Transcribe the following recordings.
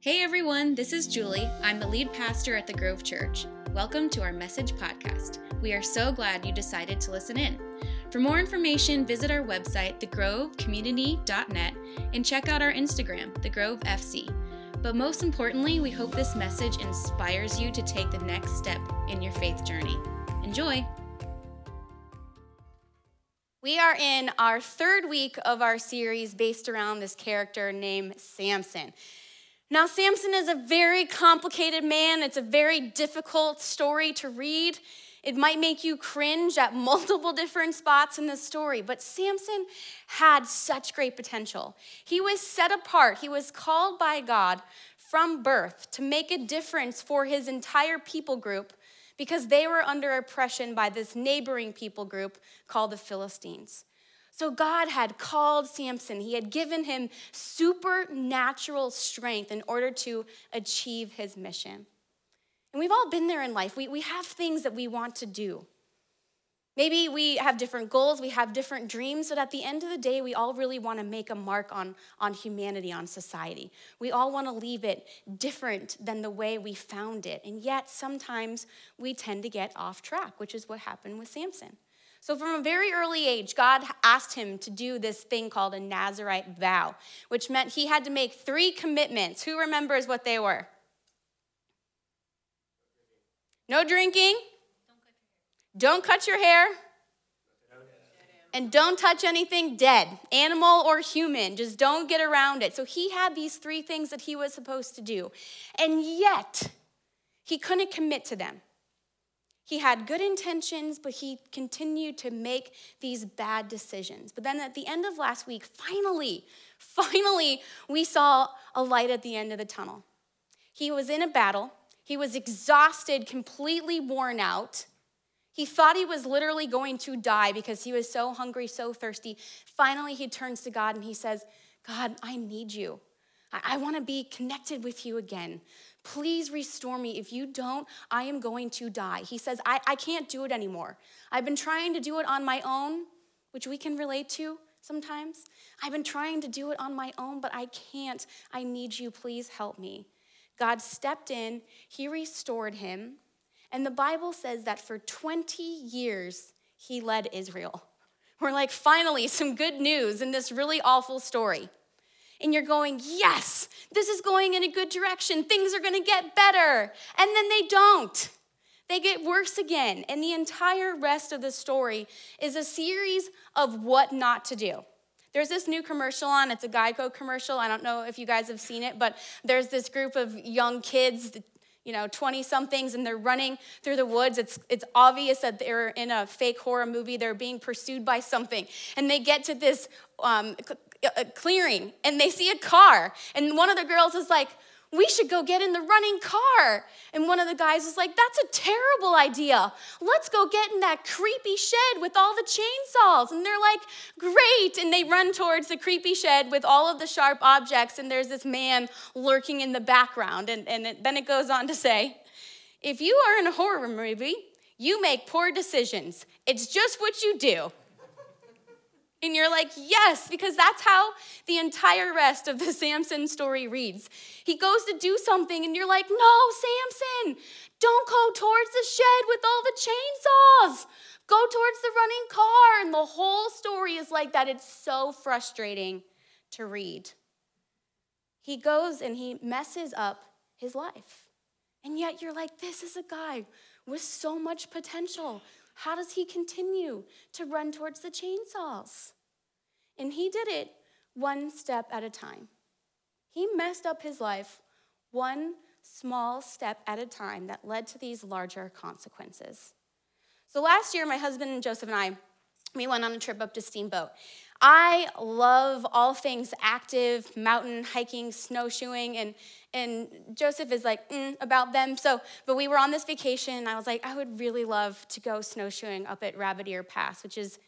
Hey everyone, this is Julie. I'm the lead pastor at the Grove Church. Welcome to our message podcast. We are so glad you decided to listen in. For more information, visit our website, thegrovecommunity.net, and check out our Instagram, thegrovefc. But most importantly, we hope this message inspires you to take the next step in your faith journey. Enjoy! We are in our third week of our series based around this character named Samson. Now, Samson is a very complicated man. It's a very difficult story to read. It might make you cringe at multiple different spots in the story, but Samson had such great potential. He was set apart, he was called by God from birth to make a difference for his entire people group because they were under oppression by this neighboring people group called the Philistines. So God had called Samson. He had given him supernatural strength in order to achieve his mission. And we've all been there in life. We, we have things that we want to do. Maybe we have different goals, we have different dreams, but at the end of the day, we all really want to make a mark on, on humanity, on society. We all want to leave it different than the way we found it. And yet, sometimes we tend to get off track, which is what happened with Samson. So, from a very early age, God asked him to do this thing called a Nazarite vow, which meant he had to make three commitments. Who remembers what they were? No drinking. Don't cut your hair. And don't touch anything dead, animal or human. Just don't get around it. So he had these three things that he was supposed to do. And yet, he couldn't commit to them. He had good intentions, but he continued to make these bad decisions. But then at the end of last week, finally, finally, we saw a light at the end of the tunnel. He was in a battle, he was exhausted, completely worn out. He thought he was literally going to die because he was so hungry, so thirsty. Finally, he turns to God and he says, God, I need you. I, want to be connected with you again. Please restore me. If you don't, I am going to die. He says, I, I can't do it anymore. I've been trying to do it on my own, which we can relate to sometimes. I've been trying to do it on my own, but I can't. I need you. Please help me. God stepped in, He restored him. And the Bible says that for 20 years, He led Israel. We're like, finally, some good news in this really awful story and you're going, yes, this is going in a good direction. Things are going to get better. And then they don't. They get worse again. And the entire rest of the story is a series of what not to do. There's this new commercial on, it's a Geico commercial. I don't know if you guys have seen it, but there's this group of young kids, you know, 20 somethings, and they're running through the woods. It's, it's obvious that they're in a fake horror movie. They're being pursued by something. And they get to this um, clearing and they see a car. And one of the girls is like, we should go get in the running car. And one of the guys is like, that's a terrible idea. Let's go get in that creepy shed with all the chainsaws. And they're like, great. And they run towards the creepy shed with all of the sharp objects. And there's this man lurking in the background. And, and it, then it goes on to say, if you are in a horror movie, you make poor decisions. It's just what you do. And you're like, yes, because that's how the entire rest of the Samson story reads. He goes to do something, and you're like, no, Samson, don't go towards the shed with all the chainsaws. Go towards the running car. And the whole story is like that. It's so frustrating to read. He goes and he messes up his life. And yet you're like, this is a guy with so much potential. How does he continue to run towards the chainsaws? And he did it one step at a time. He messed up his life one small step at a time that led to these larger consequences. So last year, my husband and Joseph and I, we went on a trip up to Steamboat. I love all things active, mountain hiking, snowshoeing, and and Joseph is like mm, about them. So, but we were on this vacation, and I was like, I would really love to go snowshoeing up at Rabbit Ear Pass, which is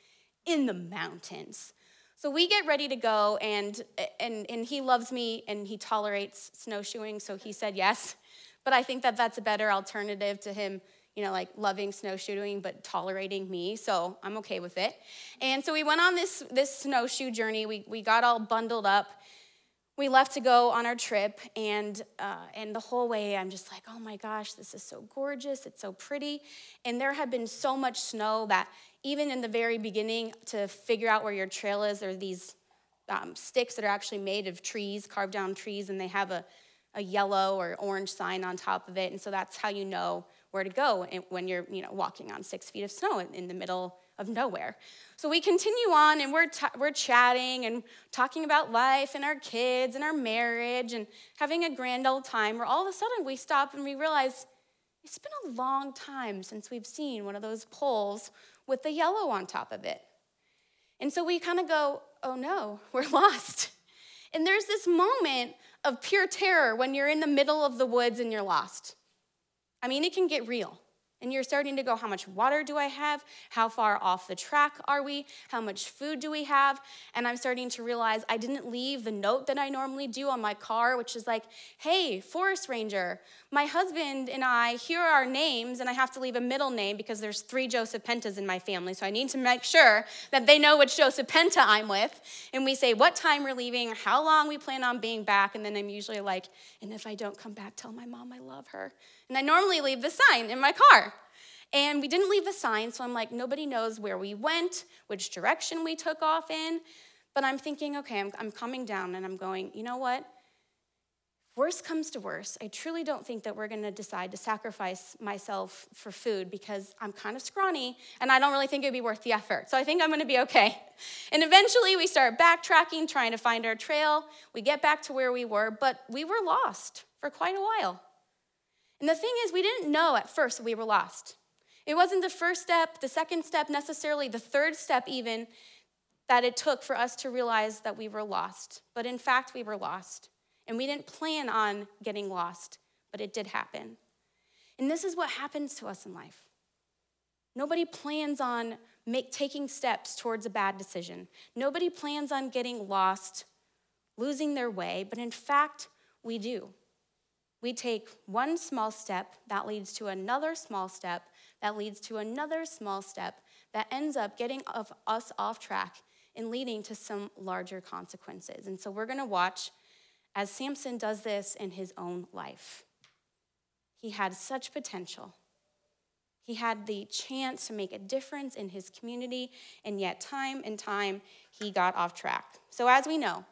in the mountains. So we get ready to go, and and and he loves me, and he tolerates snowshoeing, so he said yes. But I think that that's a better alternative to him you know, like loving snowshoeing but tolerating me, so I'm okay with it. And so we went on this this snowshoe journey. We we got all bundled up. we left to go on our trip, and, uh, and the whole way I'm just like, oh my gosh, this is so gorgeous, it's so pretty. And there had been so much snow that even in the very beginning, to figure out where your trail is, there are these um, sticks that are actually made of trees, carved down trees, and they have a, a yellow or orange sign on top of it. And so that's how you know where to go when you're you know, walking on six feet of snow in the middle of nowhere. So we continue on and we're, t- we're chatting and talking about life and our kids and our marriage and having a grand old time where all of a sudden we stop and we realize it's been a long time since we've seen one of those poles with the yellow on top of it. And so we kind of go, oh no, we're lost. And there's this moment of pure terror when you're in the middle of the woods and you're lost. I mean, it can get real. And you're starting to go, how much water do I have? How far off the track are we? How much food do we have? And I'm starting to realize I didn't leave the note that I normally do on my car, which is like, hey, forest ranger, my husband and I, here are our names, and I have to leave a middle name because there's three Joseph Pentas in my family. So I need to make sure that they know which Joseph Penta I'm with. And we say what time we're leaving, how long we plan on being back. And then I'm usually like, and if I don't come back, tell my mom I love her. And I normally leave the sign in my car. And we didn't leave the sign, so I'm like, nobody knows where we went, which direction we took off in. But I'm thinking, okay, I'm, I'm coming down and I'm going, you know what? Worst comes to worst, I truly don't think that we're gonna decide to sacrifice myself for food because I'm kind of scrawny and I don't really think it'd be worth the effort. So I think I'm gonna be okay. And eventually we start backtracking, trying to find our trail. We get back to where we were, but we were lost for quite a while. And the thing is, we didn't know at first we were lost. It wasn't the first step, the second step necessarily, the third step even, that it took for us to realize that we were lost. But in fact, we were lost. And we didn't plan on getting lost, but it did happen. And this is what happens to us in life. Nobody plans on make, taking steps towards a bad decision. Nobody plans on getting lost, losing their way, but in fact, we do. We take one small step that leads to another small step that leads to another small step that ends up getting us off track and leading to some larger consequences. And so we're going to watch as Samson does this in his own life. He had such potential. He had the chance to make a difference in his community, and yet, time and time, he got off track. So, as we know,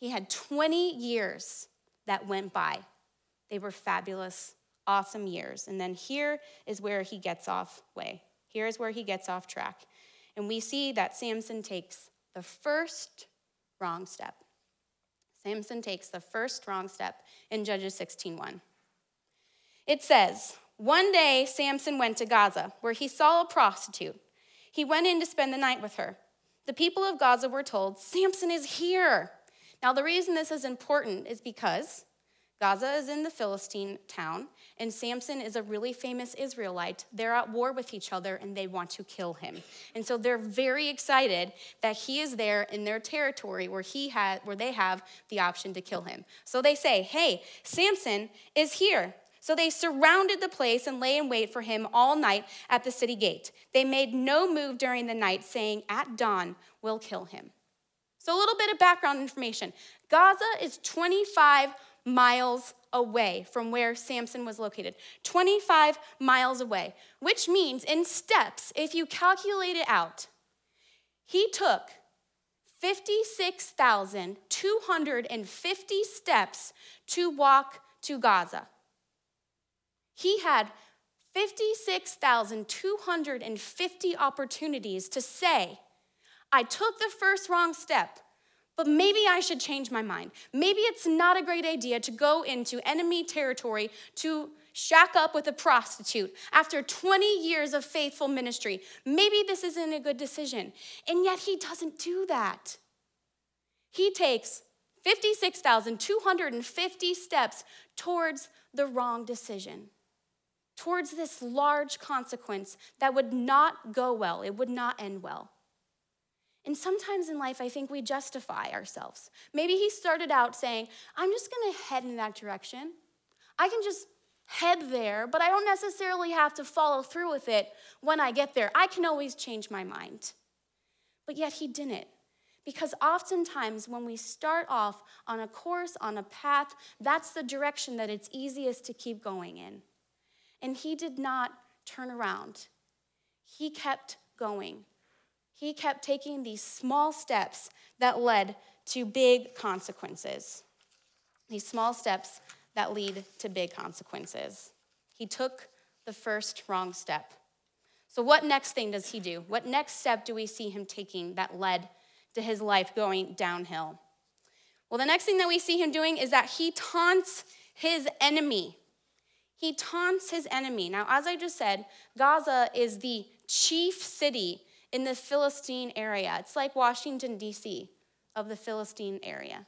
he had 20 years that went by they were fabulous, awesome years. And then here is where he gets off way. Here's where he gets off track. And we see that Samson takes the first wrong step. Samson takes the first wrong step in Judges 16:1. It says, "One day Samson went to Gaza, where he saw a prostitute. He went in to spend the night with her. The people of Gaza were told, "Samson is here." Now the reason this is important is because Gaza is in the Philistine town, and Samson is a really famous Israelite. They're at war with each other and they want to kill him. And so they're very excited that he is there in their territory where he had where they have the option to kill him. So they say, "Hey, Samson is here." So they surrounded the place and lay in wait for him all night at the city gate. They made no move during the night, saying, At dawn, we'll kill him. So, a little bit of background information Gaza is 25 miles away from where Samson was located. 25 miles away, which means in steps, if you calculate it out, he took 56,250 steps to walk to Gaza. He had 56,250 opportunities to say, I took the first wrong step. But maybe I should change my mind. Maybe it's not a great idea to go into enemy territory to shack up with a prostitute after 20 years of faithful ministry. Maybe this isn't a good decision. And yet he doesn't do that. He takes 56,250 steps towards the wrong decision, towards this large consequence that would not go well, it would not end well. And sometimes in life, I think we justify ourselves. Maybe he started out saying, I'm just gonna head in that direction. I can just head there, but I don't necessarily have to follow through with it when I get there. I can always change my mind. But yet he didn't. Because oftentimes, when we start off on a course, on a path, that's the direction that it's easiest to keep going in. And he did not turn around, he kept going. He kept taking these small steps that led to big consequences. These small steps that lead to big consequences. He took the first wrong step. So, what next thing does he do? What next step do we see him taking that led to his life going downhill? Well, the next thing that we see him doing is that he taunts his enemy. He taunts his enemy. Now, as I just said, Gaza is the chief city in the Philistine area. It's like Washington, D.C., of the Philistine area.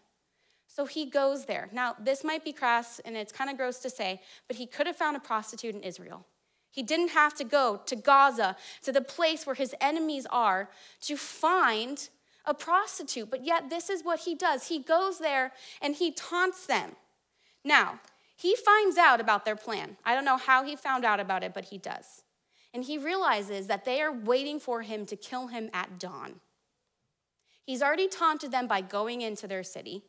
So he goes there. Now, this might be crass and it's kind of gross to say, but he could have found a prostitute in Israel. He didn't have to go to Gaza, to the place where his enemies are, to find a prostitute. But yet, this is what he does. He goes there and he taunts them. Now, he finds out about their plan. I don't know how he found out about it, but he does. And he realizes that they are waiting for him to kill him at dawn. He's already taunted them by going into their city.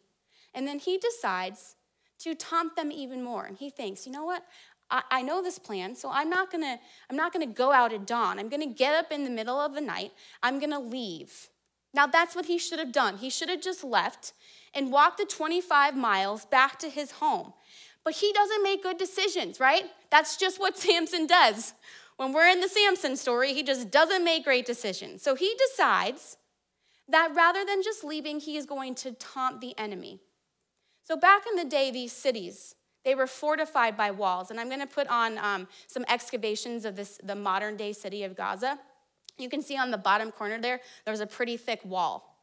And then he decides to taunt them even more. And he thinks, you know what? I, I know this plan, so I'm not gonna, I'm not gonna go out at dawn. I'm gonna get up in the middle of the night. I'm gonna leave. Now that's what he should have done. He should have just left and walked the 25 miles back to his home. But he doesn't make good decisions, right? That's just what Samson does. When we're in the Samson story, he just doesn't make great decisions. So he decides that rather than just leaving, he is going to taunt the enemy. So, back in the day, these cities, they were fortified by walls. And I'm going to put on um, some excavations of this, the modern day city of Gaza. You can see on the bottom corner there, there was a pretty thick wall.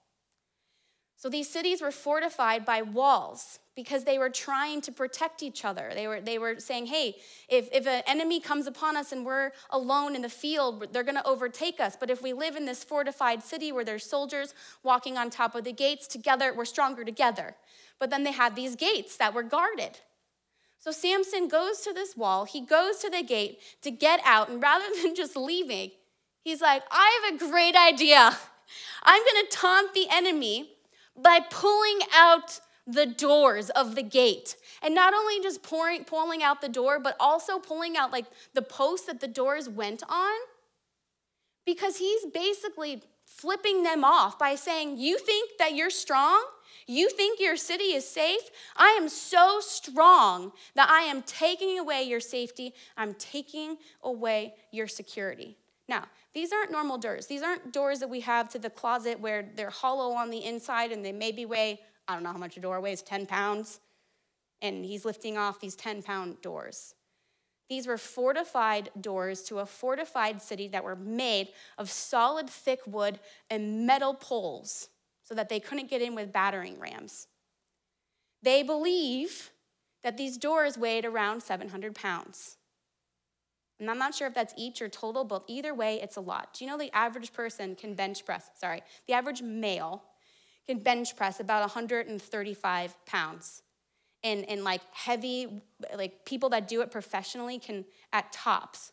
So these cities were fortified by walls because they were trying to protect each other. They were, they were saying, hey, if, if an enemy comes upon us and we're alone in the field, they're going to overtake us. But if we live in this fortified city where there's soldiers walking on top of the gates together, we're stronger together. But then they had these gates that were guarded. So Samson goes to this wall, he goes to the gate to get out, and rather than just leaving, he's like, I have a great idea. I'm gonna taunt the enemy by pulling out the doors of the gate. And not only just pouring, pulling out the door, but also pulling out like the post that the doors went on. Because he's basically flipping them off by saying, You think that you're strong? You think your city is safe? I am so strong that I am taking away your safety. I'm taking away your security. Now, these aren't normal doors. These aren't doors that we have to the closet where they're hollow on the inside and they maybe weigh, I don't know how much a door weighs, 10 pounds. And he's lifting off these 10 pound doors. These were fortified doors to a fortified city that were made of solid, thick wood and metal poles so that they couldn't get in with battering rams. They believe that these doors weighed around 700 pounds. And I'm not sure if that's each or total, but either way, it's a lot. Do you know the average person can bench press? Sorry, the average male can bench press about 135 pounds. And, and like heavy, like people that do it professionally can, at tops,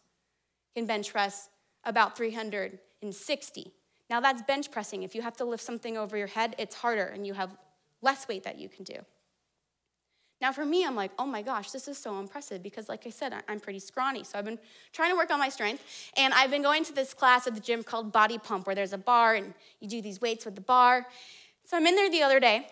can bench press about 360. Now that's bench pressing. If you have to lift something over your head, it's harder and you have less weight that you can do. Now, for me, I'm like, oh my gosh, this is so impressive because, like I said, I'm pretty scrawny. So I've been trying to work on my strength. And I've been going to this class at the gym called Body Pump, where there's a bar and you do these weights with the bar. So I'm in there the other day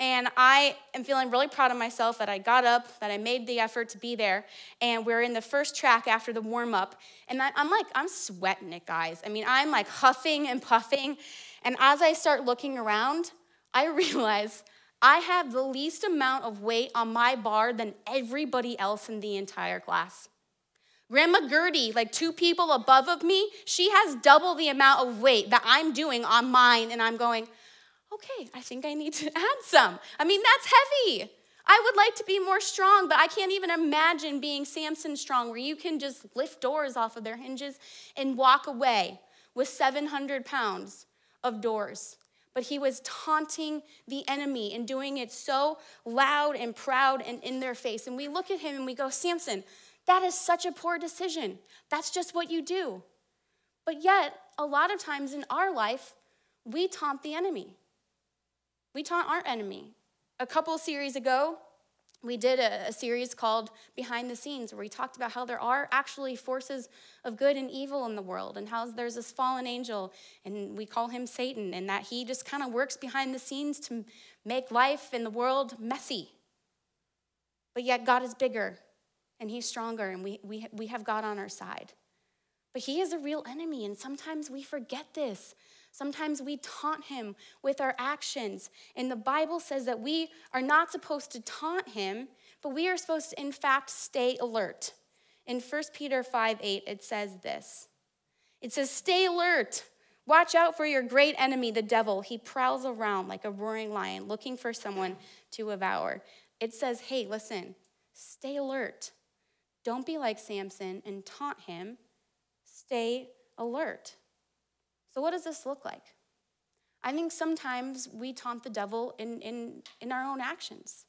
and I am feeling really proud of myself that I got up, that I made the effort to be there. And we're in the first track after the warm up. And I'm like, I'm sweating it, guys. I mean, I'm like huffing and puffing. And as I start looking around, I realize I have the least amount of weight on my bar than everybody else in the entire class. Grandma Gertie, like two people above of me, she has double the amount of weight that I'm doing on mine. And I'm going, okay, I think I need to add some. I mean, that's heavy. I would like to be more strong, but I can't even imagine being Samson strong, where you can just lift doors off of their hinges and walk away with 700 pounds of doors. But he was taunting the enemy and doing it so loud and proud and in their face. And we look at him and we go, Samson, that is such a poor decision. That's just what you do. But yet, a lot of times in our life, we taunt the enemy. We taunt our enemy. A couple series ago, we did a, a, series called Behind the Scenes where we talked about how there are actually forces of good and evil in the world and how there's this fallen angel and we call him Satan and that he just kind of works behind the scenes to make life in the world messy. But yet God is bigger and he's stronger and we, we, we have God on our side. But he is a real enemy and sometimes we forget this. Sometimes we taunt him with our actions. And the Bible says that we are not supposed to taunt him, but we are supposed to, in fact, stay alert. In 1 Peter 5 8, it says this It says, Stay alert. Watch out for your great enemy, the devil. He prowls around like a roaring lion looking for someone to devour. It says, Hey, listen, stay alert. Don't be like Samson and taunt him. Stay alert. So, what does this look like? I think sometimes we taunt the devil in, in, in our own actions.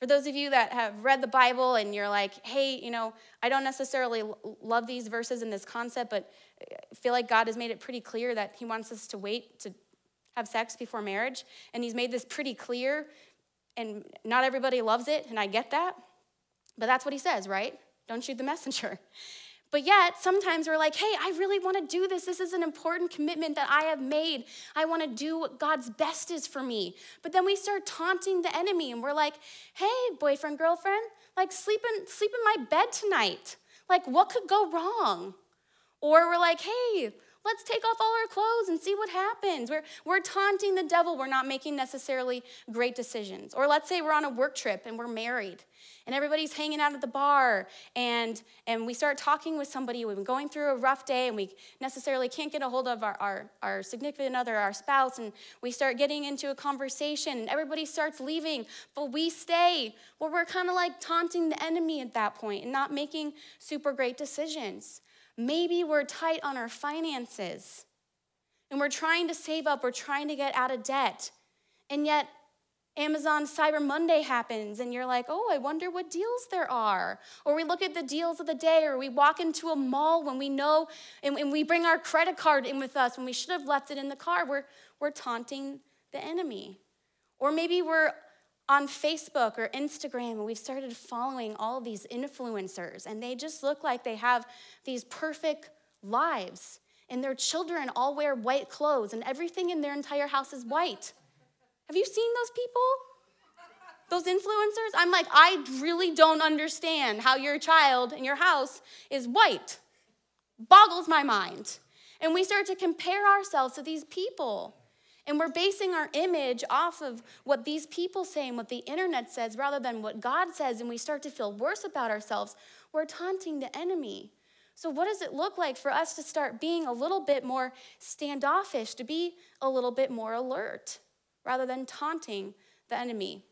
For those of you that have read the Bible and you're like, hey, you know, I don't necessarily love these verses and this concept, but I feel like God has made it pretty clear that He wants us to wait to have sex before marriage. And He's made this pretty clear, and not everybody loves it, and I get that. But that's what He says, right? Don't shoot the messenger. But yet, sometimes we're like, hey, I really want to do this. This is an important commitment that I have made. I want to do what God's best is for me. But then we start taunting the enemy and we're like, hey, boyfriend, girlfriend, like sleep in, sleep in my bed tonight. Like, what could go wrong? Or we're like, hey, Let's take off all our clothes and see what happens. We're, we're taunting the devil. We're not making necessarily great decisions. Or let's say we're on a work trip and we're married and everybody's hanging out at the bar and, and we start talking with somebody. We've been going through a rough day and we necessarily can't get a hold of our, our, our significant other, our spouse, and we start getting into a conversation and everybody starts leaving, but we stay. Well, we're kind of like taunting the enemy at that point and not making super great decisions. Maybe we're tight on our finances and we're trying to save up, we're trying to get out of debt. And yet, Amazon Cyber Monday happens, and you're like, oh, I wonder what deals there are. Or we look at the deals of the day, or we walk into a mall when we know, and, and we bring our credit card in with us when we should have left it in the car. We're, we're taunting the enemy. Or maybe we're on Facebook or Instagram, and we've started following all these influencers, and they just look like they have these perfect lives. And their children all wear white clothes, and everything in their entire house is white. Have you seen those people? Those influencers? I'm like, I really don't understand how your child in your house is white. Boggles my mind. And we start to compare ourselves to these people. And we're basing our image off of what these people say and what the internet says rather than what God says, and we start to feel worse about ourselves. We're taunting the enemy. So, what does it look like for us to start being a little bit more standoffish, to be a little bit more alert rather than taunting the enemy?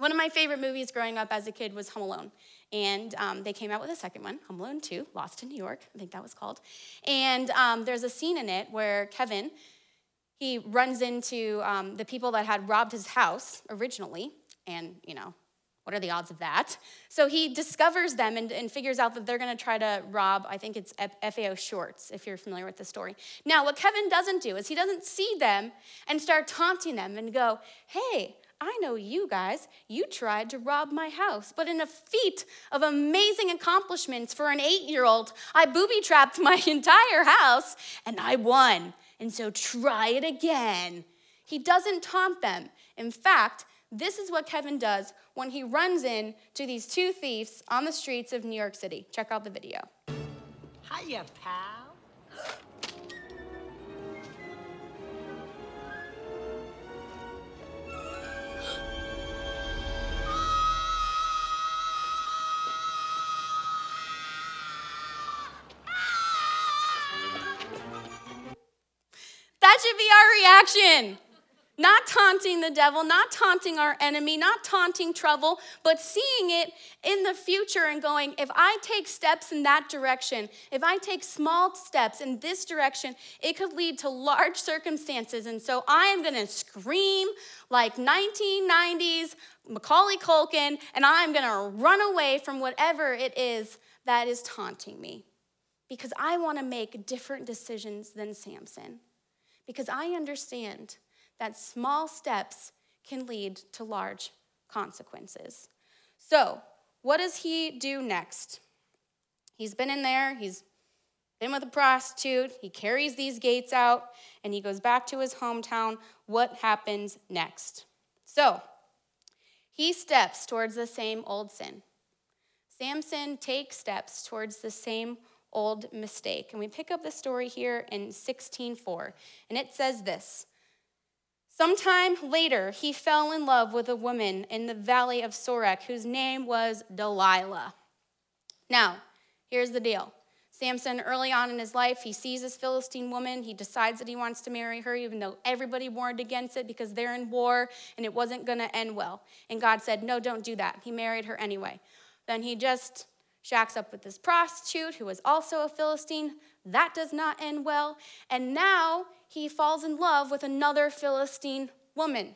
One of my favorite movies growing up as a kid was Home Alone. And um, they came out with a second one, Home Alone 2, Lost in New York, I think that was called. And um, there's a scene in it where Kevin, he runs into um, the people that had robbed his house originally, and, you know, what are the odds of that? So he discovers them and, and figures out that they're going to try to rob, I think it's FAO Schwarz, if you're familiar with the story. Now, what Kevin doesn't do is he doesn't see them and start taunting them and go, hey, I know you guys. You tried to rob my house. But in a feat of amazing accomplishments for an eight year old, I booby trapped my entire house and I won and so try it again. He doesn't taunt them. In fact, this is what Kevin does when he runs in to these two thieves on the streets of New York City. Check out the video. Hiya, pal. That should be our reaction. Not taunting the devil, not taunting our enemy, not taunting trouble, but seeing it in the future and going, if I take steps in that direction, if I take small steps in this direction, it could lead to large circumstances. And so I am gonna scream like 1990s Macaulay Culkin, and I'm gonna run away from whatever it is that is taunting me because I wanna make different decisions than Samson because I understand that small steps can lead to large consequences. So, what does he do next? He's been in there, he's been with a prostitute, he carries these gates out, and he goes back to his hometown. What happens next? So, he steps towards the same old sin. Samson takes steps towards the same old mistake. And we pick up the story here in 16:4, and it says this. Sometime later, he fell in love with a woman in the valley of Sorek whose name was Delilah. Now, here's the deal. Samson, early on in his life, he sees this Philistine woman. He decides that he wants to marry her, even though everybody warned against it because they're in war and it wasn't going to end well. And God said, No, don't do that. He married her anyway. Then he just shacks up with this prostitute who was also a Philistine. That does not end well. And now he falls in love with another Philistine woman.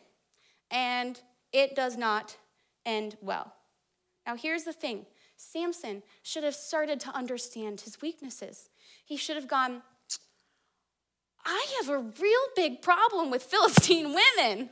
And it does not end well. Now, here's the thing Samson should have started to understand his weaknesses. He should have gone, I have a real big problem with Philistine women.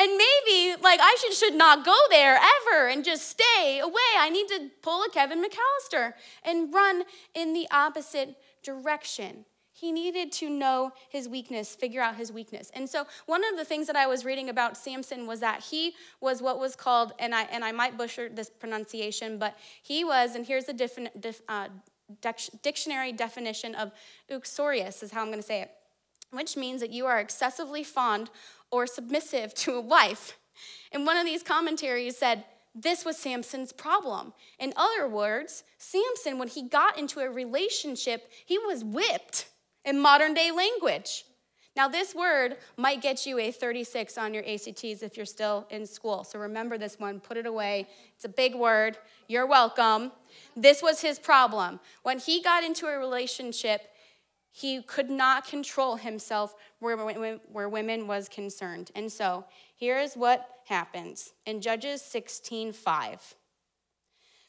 And maybe, like, I should, should not go there ever and just stay away. I need to pull a Kevin McAllister and run in the opposite direction. He needed to know his weakness, figure out his weakness. And so, one of the things that I was reading about Samson was that he was what was called, and I, and I might butcher this pronunciation, but he was, and here's the defin, dif, uh, dictionary definition of uxorious, is how I'm going to say it, which means that you are excessively fond or submissive to a wife. And one of these commentaries said, this was Samson's problem. In other words, Samson, when he got into a relationship, he was whipped in modern day language. Now, this word might get you a 36 on your ACTs if you're still in school. So remember this one, put it away. It's a big word. You're welcome. This was his problem. When he got into a relationship, he could not control himself where, where women was concerned. And so here is what happens in Judges 16 5.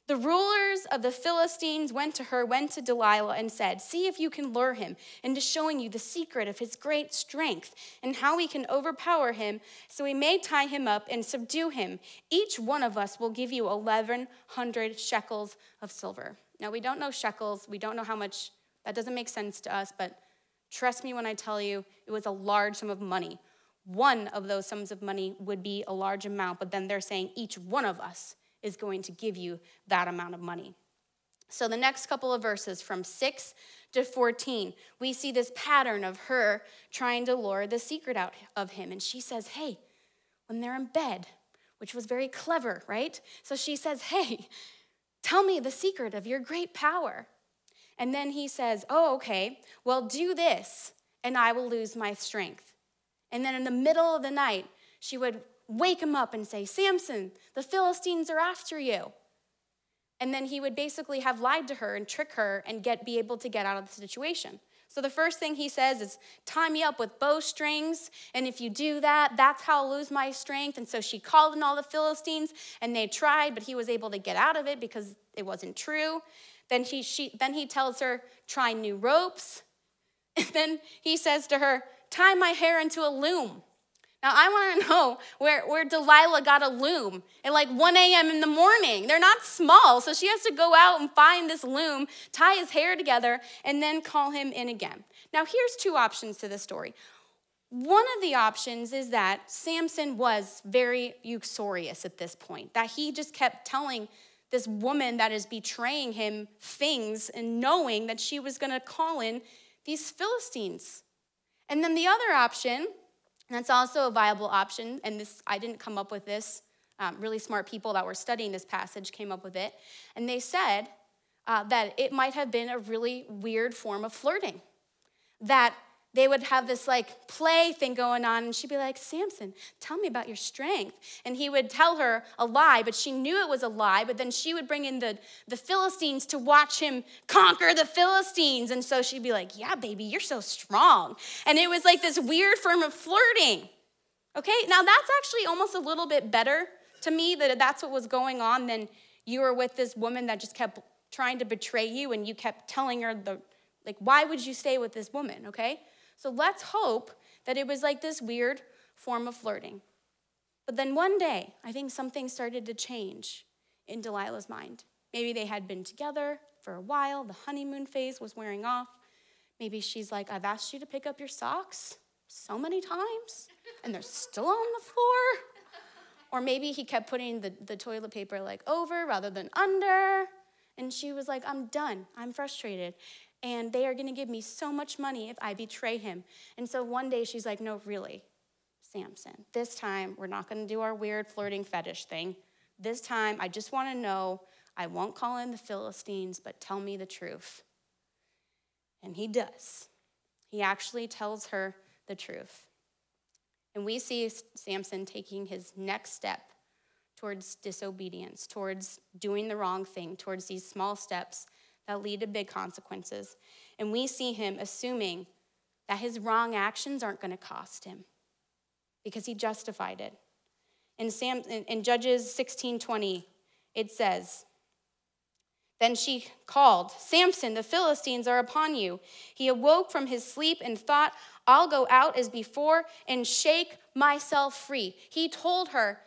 The rulers of the Philistines went to her, went to Delilah, and said, See if you can lure him into showing you the secret of his great strength and how we can overpower him, so we may tie him up and subdue him. Each one of us will give you 1,100 shekels of silver. Now, we don't know shekels, we don't know how much, that doesn't make sense to us, but trust me when I tell you it was a large sum of money. One of those sums of money would be a large amount, but then they're saying each one of us is going to give you that amount of money. So, the next couple of verses from 6 to 14, we see this pattern of her trying to lure the secret out of him. And she says, Hey, when they're in bed, which was very clever, right? So she says, Hey, tell me the secret of your great power. And then he says, Oh, okay, well, do this, and I will lose my strength. And then in the middle of the night, she would wake him up and say, Samson, the Philistines are after you. And then he would basically have lied to her and trick her and get, be able to get out of the situation. So the first thing he says is, tie me up with bowstrings, and if you do that, that's how I'll lose my strength. And so she called in all the Philistines, and they tried, but he was able to get out of it because it wasn't true. Then he, she, then he tells her, try new ropes. And then he says to her, tie my hair into a loom. Now, I want to know where, where Delilah got a loom at like 1 a.m. in the morning. They're not small, so she has to go out and find this loom, tie his hair together, and then call him in again. Now, here's two options to this story. One of the options is that Samson was very uxorious at this point, that he just kept telling this woman that is betraying him things and knowing that she was going to call in these Philistines. And then the other option that's also a viable option, and this I didn't come up with this. Um, really smart people that were studying this passage came up with it, and they said uh, that it might have been a really weird form of flirting. That they would have this like play thing going on, and she'd be like, Samson, tell me about your strength. And he would tell her a lie, but she knew it was a lie, but then she would bring in the, the Philistines to watch him conquer the Philistines. And so she'd be like, Yeah, baby, you're so strong. And it was like this weird form of flirting. Okay, now that's actually almost a little bit better to me that that's what was going on than you were with this woman that just kept trying to betray you and you kept telling her the, like, why would you stay with this woman, okay? So let's hope that it was like this weird form of flirting. But then one day, I think something started to change in Delilah's mind. Maybe they had been together for a while, the honeymoon phase was wearing off. Maybe she's like, I've asked you to pick up your socks so many times, and they're still on the floor. Or maybe he kept putting the, the toilet paper like over rather than under. And she was like, I'm done. I'm frustrated. And they are going to give me so much money if I betray him. And so one day she's like, No, really, Samson, this time we're not going to do our weird flirting fetish thing. This time I just want to know I won't call in the Philistines, but tell me the truth. And he does. He actually tells her the truth. And we see Samson taking his next step towards disobedience, towards doing the wrong thing, towards these small steps that lead to big consequences. And we see him assuming that his wrong actions aren't going to cost him because he justified it. In, Sam, in, in Judges 16:20, it says, then she called, Samson, the Philistines are upon you. He awoke from his sleep and thought, I'll go out as before and shake myself free. He told her,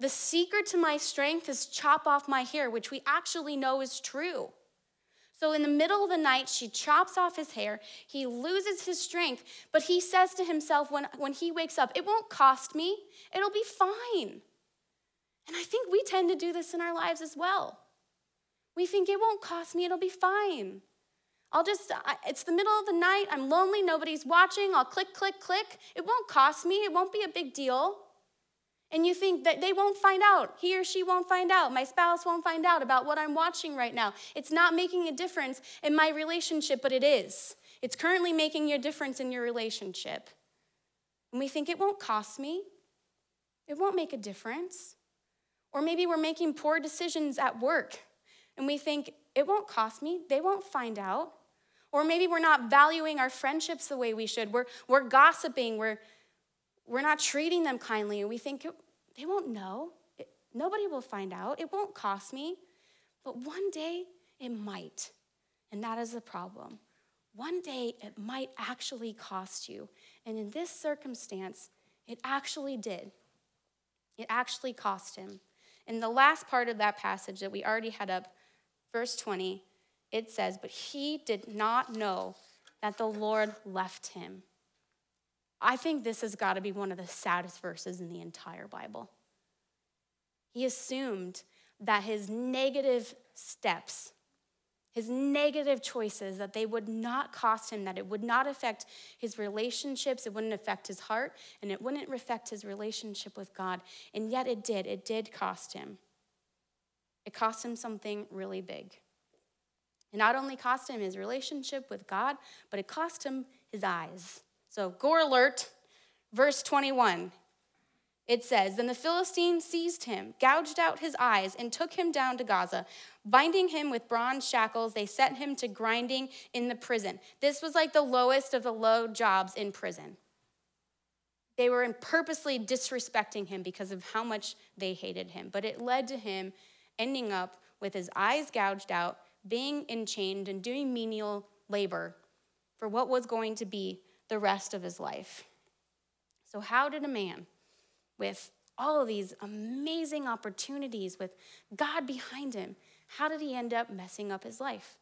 The secret to my strength is chop off my hair, which we actually know is true. So, in the middle of the night, she chops off his hair. He loses his strength, but he says to himself when, when he wakes up, It won't cost me, it'll be fine. And I think we tend to do this in our lives as well. We think it won't cost me, it'll be fine. I'll just, it's the middle of the night, I'm lonely, nobody's watching, I'll click, click, click. It won't cost me, it won't be a big deal. And you think that they won't find out, he or she won't find out, my spouse won't find out about what I'm watching right now. It's not making a difference in my relationship, but it is. It's currently making a difference in your relationship. And we think it won't cost me, it won't make a difference. Or maybe we're making poor decisions at work and we think, it won't cost me, they won't find out. Or maybe we're not valuing our friendships the way we should. We're, we're gossiping, we're, we're not treating them kindly, and we think, oh, they won't know. It, nobody will find out. It won't cost me. But one day, it might. And that is the problem. One day, it might actually cost you. And in this circumstance, it actually did. It actually cost him. In the last part of that passage that we already had up, verse 20, it says, But he did not know that the Lord left him. I think this has got to be one of the saddest verses in the entire Bible. He assumed that his negative steps, his negative choices, that they would not cost him, that it would not affect his relationships, it wouldn't affect his heart, and it wouldn't affect his relationship with God. And yet it did. It did cost him. It cost him something really big. It not only cost him his relationship with God, but it cost him his eyes. So, gore alert, verse 21. It says, Then the Philistine seized him, gouged out his eyes, and took him down to Gaza. Binding him with bronze shackles, they sent him to grinding in the prison. This was like the lowest of the low jobs in prison. They were purposely disrespecting him because of how much they hated him, but it led to him ending up with his eyes gouged out, being enchained, and doing menial labor for what was going to be the rest of his life. So, how did a man with all of these amazing opportunities, with God behind him, how did he end up messing up his life?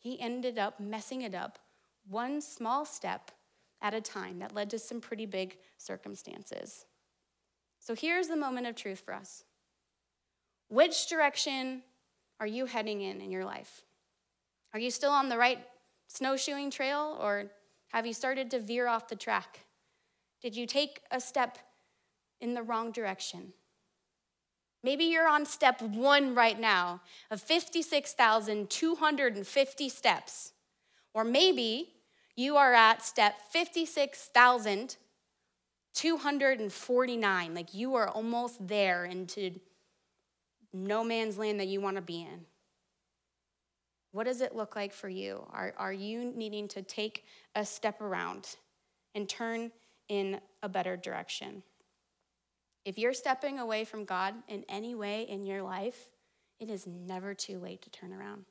He ended up messing it up one small step at a time that led to some pretty big circumstances. So here's the moment of truth for us which direction are you heading in in your life? Are you still on the right snowshoeing trail or have you started to veer off the track? Did you take a step in the wrong direction? Maybe you're on step one right now of 56,250 steps. Or maybe you are at step 56,249. Like you are almost there into no man's land that you want to be in. What does it look like for you? Are, are you needing to take a step around and turn in a better direction? If you're stepping away from God in any way in your life, it is never too late to turn around.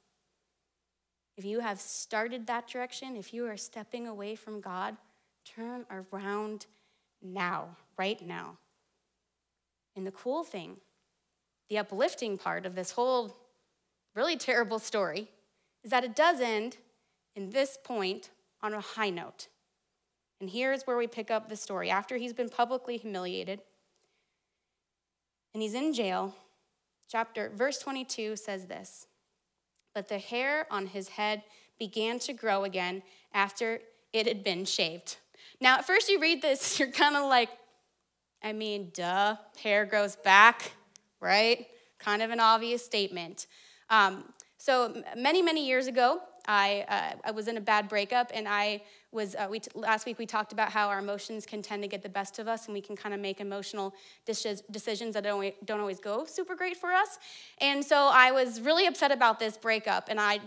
If you have started that direction, if you are stepping away from God, turn around now, right now. And the cool thing, the uplifting part of this whole really terrible story, is that it does end in this point on a high note. And here's where we pick up the story. After he's been publicly humiliated and he's in jail, chapter verse 22 says this. But the hair on his head began to grow again after it had been shaved. Now, at first you read this, you're kind of like, I mean, duh, hair grows back, right? Kind of an obvious statement. Um, so many, many years ago, I, uh, I was in a bad breakup, and I was uh, we t- last week we talked about how our emotions can tend to get the best of us, and we can kind of make emotional decisions that don't, don't always go super great for us. And so I was really upset about this breakup, and I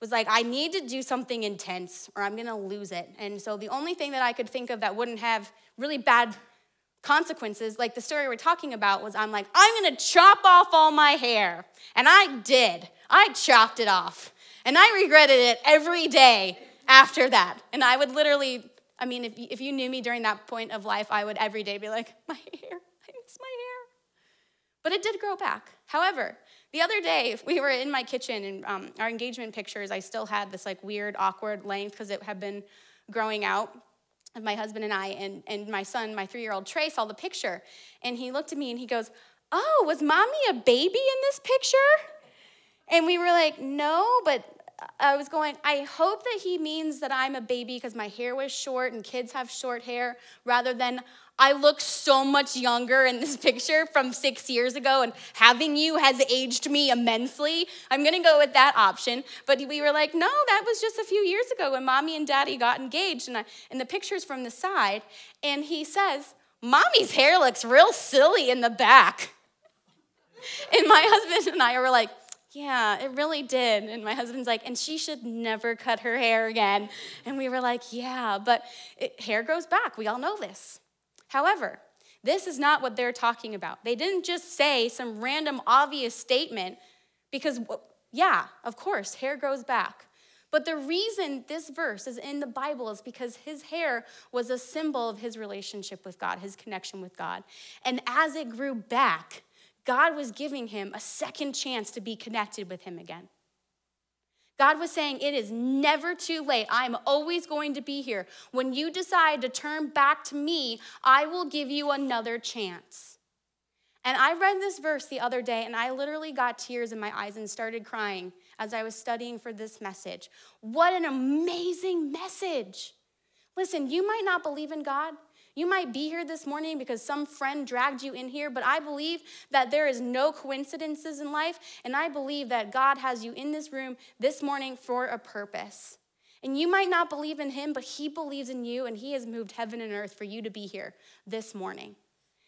was like, I need to do something intense, or I'm gonna lose it. And so the only thing that I could think of that wouldn't have really bad consequences, like the story we're talking about, was I'm like, I'm gonna chop off all my hair. And I did. I chopped it off. And I regretted it every day after that. And I would literally, I mean, if, if you knew me during that point of life, I would every day be like, my hair, I miss my hair. But it did grow back. However, the other day, we were in my kitchen and um, our engagement pictures, I still had this like weird, awkward length because it had been growing out my husband and I, and, and my son, my three year old Trey, saw the picture. And he looked at me and he goes, Oh, was mommy a baby in this picture? And we were like, No, but I was going, I hope that he means that I'm a baby because my hair was short and kids have short hair, rather than I look so much younger in this picture from six years ago, and having you has aged me immensely. I'm gonna go with that option. But we were like, no, that was just a few years ago when mommy and daddy got engaged. And, I, and the picture's from the side, and he says, Mommy's hair looks real silly in the back. And my husband and I were like, yeah, it really did. And my husband's like, and she should never cut her hair again. And we were like, yeah, but it, hair grows back. We all know this. However, this is not what they're talking about. They didn't just say some random obvious statement because, yeah, of course, hair grows back. But the reason this verse is in the Bible is because his hair was a symbol of his relationship with God, his connection with God. And as it grew back, God was giving him a second chance to be connected with him again. God was saying, It is never too late. I'm always going to be here. When you decide to turn back to me, I will give you another chance. And I read this verse the other day, and I literally got tears in my eyes and started crying as I was studying for this message. What an amazing message! Listen, you might not believe in God. You might be here this morning because some friend dragged you in here, but I believe that there is no coincidences in life, and I believe that God has you in this room this morning for a purpose. And you might not believe in Him, but He believes in you, and He has moved heaven and earth for you to be here this morning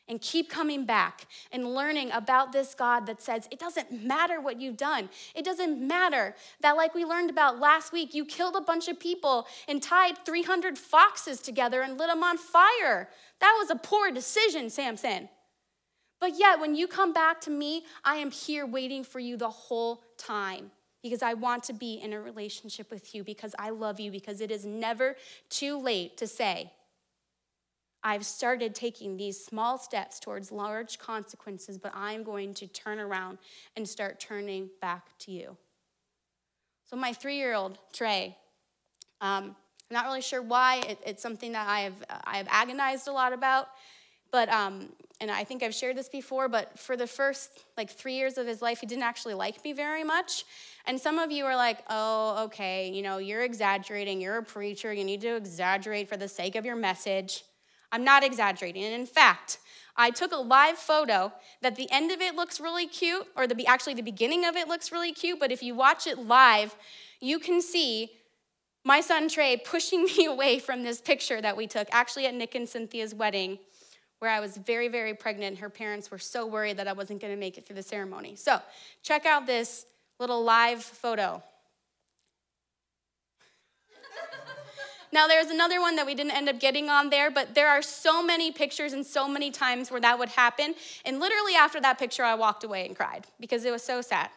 and keep coming back and learning about this God that says it doesn't matter what you've done. It doesn't matter that, like we learned about last week, you killed a bunch of people and tied 300 foxes together and lit them on fire. That was a poor decision, Samson. But yet, when you come back to me, I am here waiting for you the whole time because I want to be in a relationship with you because I love you because it is never too late to say, I've started taking these small steps towards large consequences, but I'm going to turn around and start turning back to you. So, my three year old, Trey, um, I'm not really sure why. It, it's something that I have, I have agonized a lot about. But, um, and I think I've shared this before, but for the first like three years of his life, he didn't actually like me very much. And some of you are like, oh, okay, you know, you're exaggerating. You're a preacher. You need to exaggerate for the sake of your message. I'm not exaggerating. And in fact, I took a live photo that the end of it looks really cute, or the actually the beginning of it looks really cute, but if you watch it live, you can see my son Trey pushing me away from this picture that we took, actually at Nick and Cynthia's wedding, where I was very, very pregnant. Her parents were so worried that I wasn't gonna make it through the ceremony. So, check out this little live photo. Now, there's another one that we didn't end up getting on there, but there are so many pictures and so many times where that would happen. And literally after that picture, I walked away and cried because it was so sad.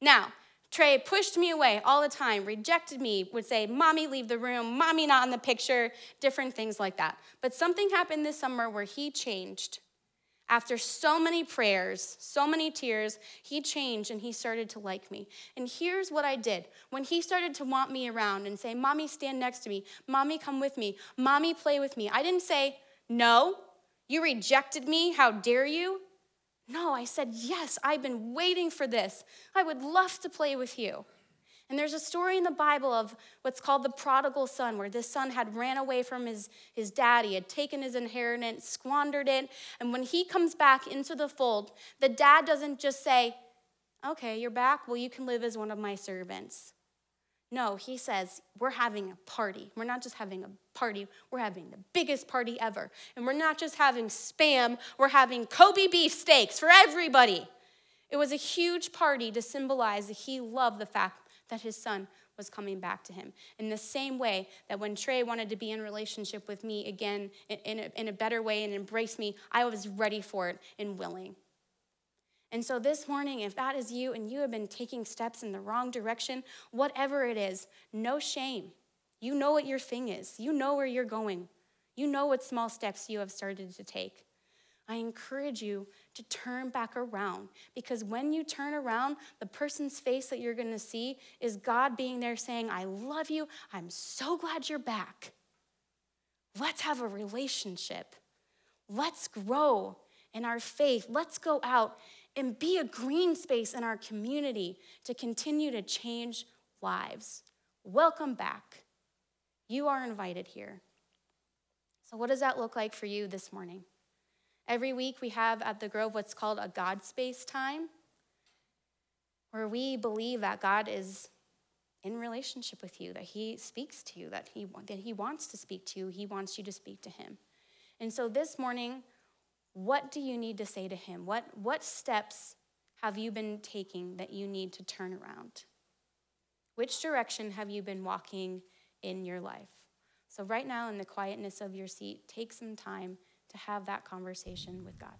Now, Trey pushed me away all the time, rejected me, would say, Mommy, leave the room, Mommy, not in the picture, different things like that. But something happened this summer where he changed. After so many prayers, so many tears, he changed and he started to like me. And here's what I did. When he started to want me around and say, Mommy, stand next to me, Mommy, come with me, Mommy, play with me, I didn't say, No, you rejected me, how dare you? No, I said, Yes, I've been waiting for this. I would love to play with you. And there's a story in the Bible of what's called the prodigal son, where this son had ran away from his, his daddy, had taken his inheritance, squandered it. And when he comes back into the fold, the dad doesn't just say, Okay, you're back. Well, you can live as one of my servants. No, he says, we're having a party. We're not just having a party, we're having the biggest party ever. And we're not just having spam, we're having Kobe beef steaks for everybody. It was a huge party to symbolize that he loved the fact that his son was coming back to him. In the same way that when Trey wanted to be in relationship with me again in a, in a better way and embrace me, I was ready for it and willing. And so this morning, if that is you and you have been taking steps in the wrong direction, whatever it is, no shame. You know what your thing is, you know where you're going, you know what small steps you have started to take. I encourage you to turn back around because when you turn around, the person's face that you're going to see is God being there saying, I love you. I'm so glad you're back. Let's have a relationship. Let's grow in our faith. Let's go out and be a green space in our community to continue to change lives. Welcome back. You are invited here. So, what does that look like for you this morning? Every week we have at the Grove what's called a God space time, where we believe that God is in relationship with you, that He speaks to you, that He, that he wants to speak to you, He wants you to speak to Him. And so this morning, what do you need to say to him? What, what steps have you been taking that you need to turn around? Which direction have you been walking in your life? So, right now, in the quietness of your seat, take some time to have that conversation with God.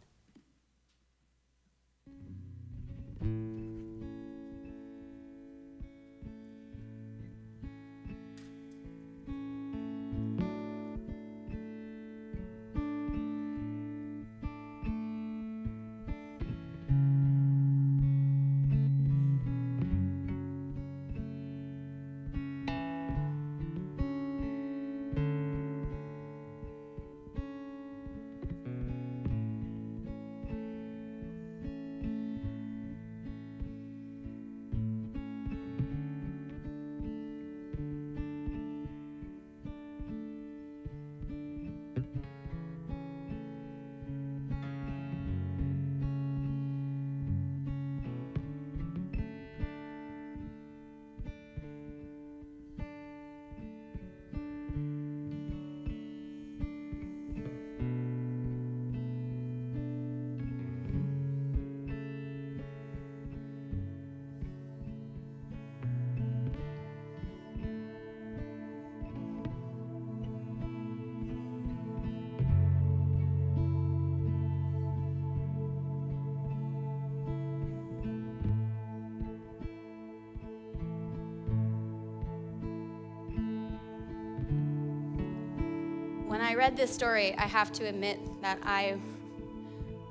I read this story, I have to admit that I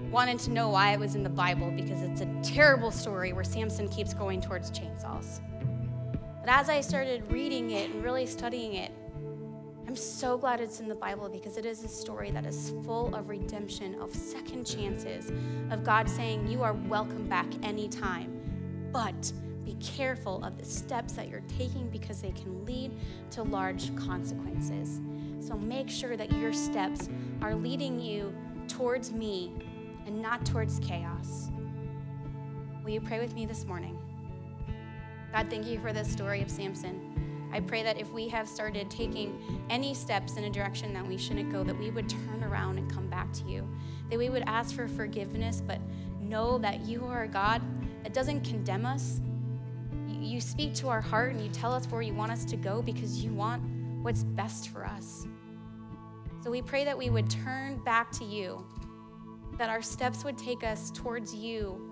wanted to know why it was in the Bible because it's a terrible story where Samson keeps going towards chainsaws. But as I started reading it and really studying it, I'm so glad it's in the Bible because it is a story that is full of redemption, of second chances, of God saying, You are welcome back anytime. But be careful of the steps that you're taking because they can lead to large consequences. So make sure that your steps are leading you towards me and not towards chaos. Will you pray with me this morning? God, thank you for this story of Samson. I pray that if we have started taking any steps in a direction that we shouldn't go, that we would turn around and come back to you. That we would ask for forgiveness, but know that you are a God that doesn't condemn us. You speak to our heart and you tell us where you want us to go because you want what's best for us. So we pray that we would turn back to you, that our steps would take us towards you,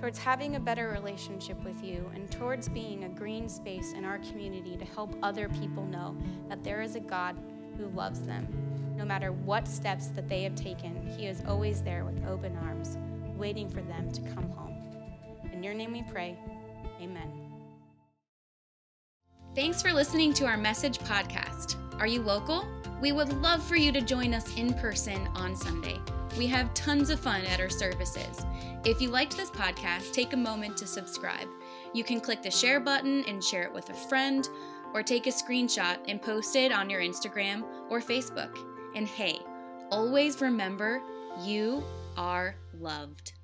towards having a better relationship with you, and towards being a green space in our community to help other people know that there is a God who loves them. No matter what steps that they have taken, He is always there with open arms, waiting for them to come home. In your name we pray. Amen. Thanks for listening to our message podcast. Are you local? We would love for you to join us in person on Sunday. We have tons of fun at our services. If you liked this podcast, take a moment to subscribe. You can click the share button and share it with a friend, or take a screenshot and post it on your Instagram or Facebook. And hey, always remember you are loved.